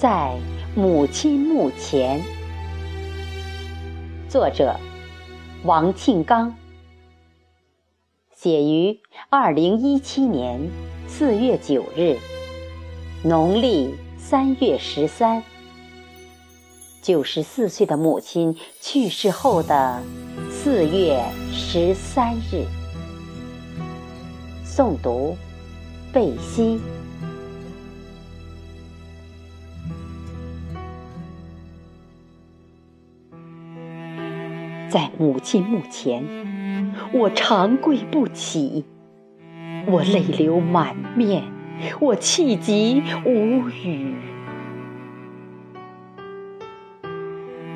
在母亲墓前。作者：王庆刚。写于二零一七年四月九日，农历三月十三。九十四岁的母亲去世后的四月十三日。诵读。贝西，在母亲墓前，我长跪不起，我泪流满面，我气急无语。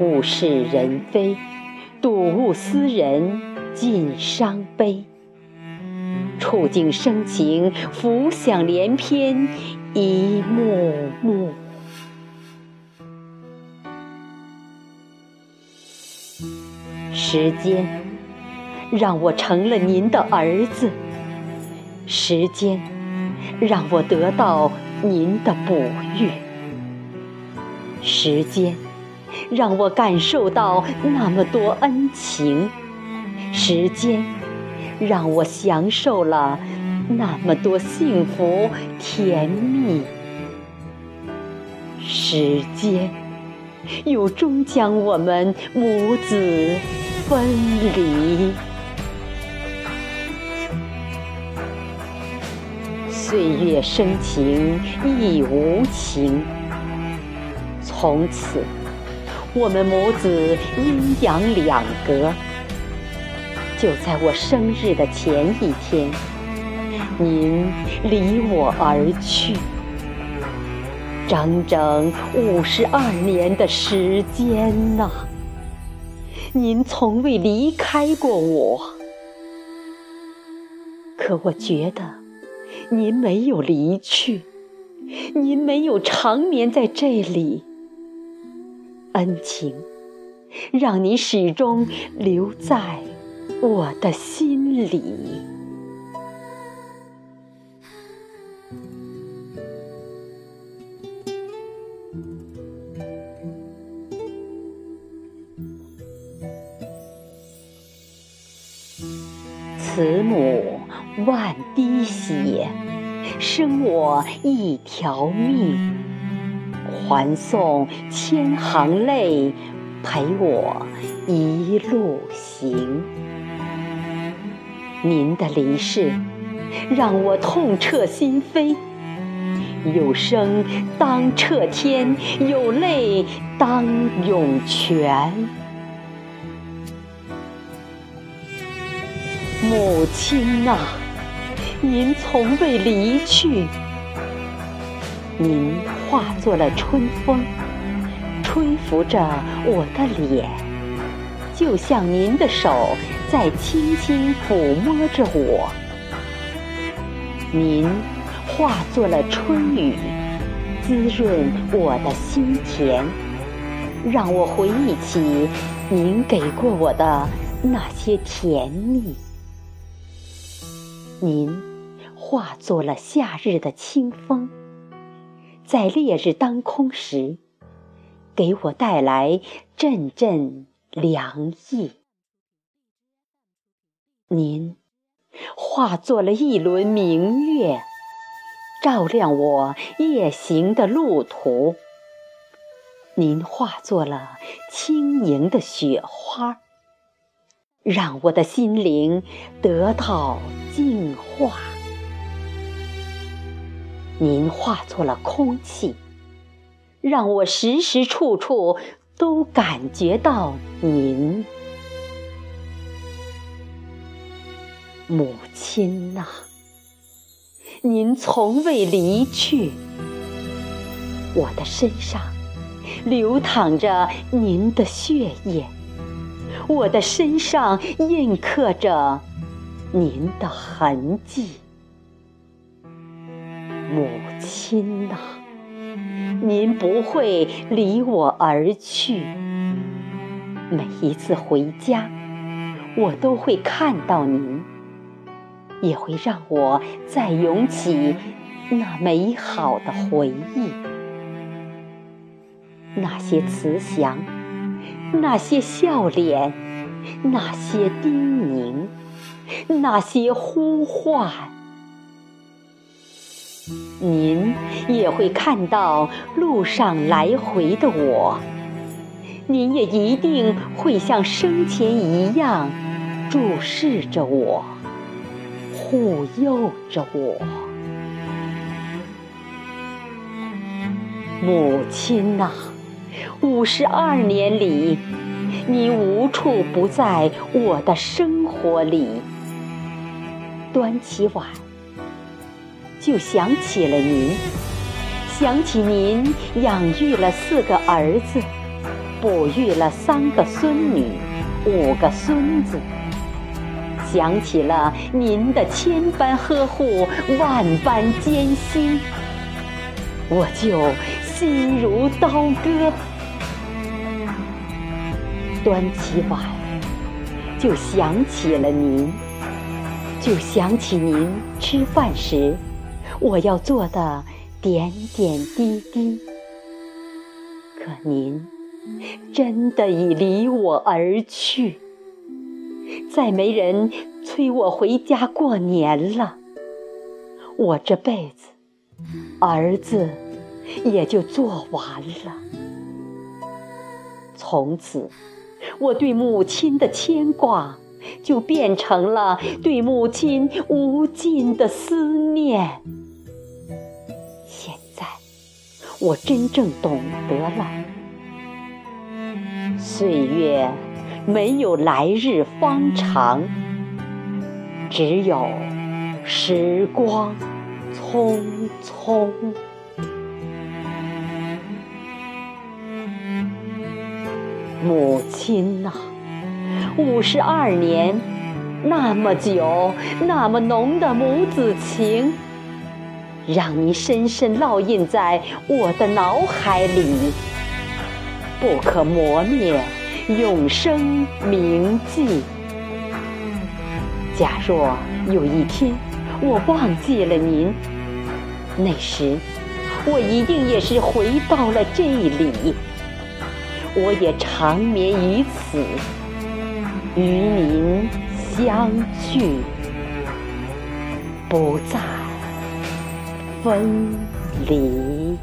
物是人非，睹物思人，尽伤悲。触景生情，浮想联翩，一幕幕。时间让我成了您的儿子，时间让我得到您的哺育，时间让我感受到那么多恩情，时间。让我享受了那么多幸福甜蜜，时间又终将我们母子分离。岁月深情亦无情，从此我们母子阴阳两隔。就在我生日的前一天，您离我而去，整整五十二年的时间呐！您从未离开过我，可我觉得您没有离去，您没有长眠在这里，恩情让你始终留在。我的心里，慈母万滴血，生我一条命，还送千行泪，陪我一路行。您的离世让我痛彻心扉，有生当彻天，有泪当涌泉。母亲啊，您从未离去，您化作了春风，吹拂着我的脸，就像您的手。在轻轻抚摸着我，您化作了春雨，滋润我的心田，让我回忆起您给过我的那些甜蜜。您化作了夏日的清风，在烈日当空时，给我带来阵阵凉意。您化作了一轮明月，照亮我夜行的路途。您化作了轻盈的雪花，让我的心灵得到净化。您化作了空气，让我时时处处都感觉到您。母亲呐，您从未离去，我的身上流淌着您的血液，我的身上印刻着您的痕迹。母亲呐，您不会离我而去，每一次回家，我都会看到您。也会让我再涌起那美好的回忆。那些慈祥，那些笑脸，那些叮咛，那些呼唤，您也会看到路上来回的我。您也一定会像生前一样注视着我，护佑着我。母亲呐，五十二年里，你无处不在我的生活里。端起碗，就想起了您，想起您养育了四个儿子，哺育了三个孙女，五个孙子，想起了您的千般呵护，万般艰辛，我就。心如刀割，端起碗，就想起了您，就想起您吃饭时我要做的点点滴滴。可您真的已离我而去，再没人催我回家过年了。我这辈子，儿子。也就做完了。从此，我对母亲的牵挂就变成了对母亲无尽的思念。现在，我真正懂得了，岁月没有来日方长，只有时光匆匆。母亲呐，五十二年，那么久，那么浓的母子情，让你深深烙印在我的脑海里，不可磨灭，永生铭记。假若有一天我忘记了您，那时我一定也是回到了这里。我也长眠于此，与您相聚，不再分离。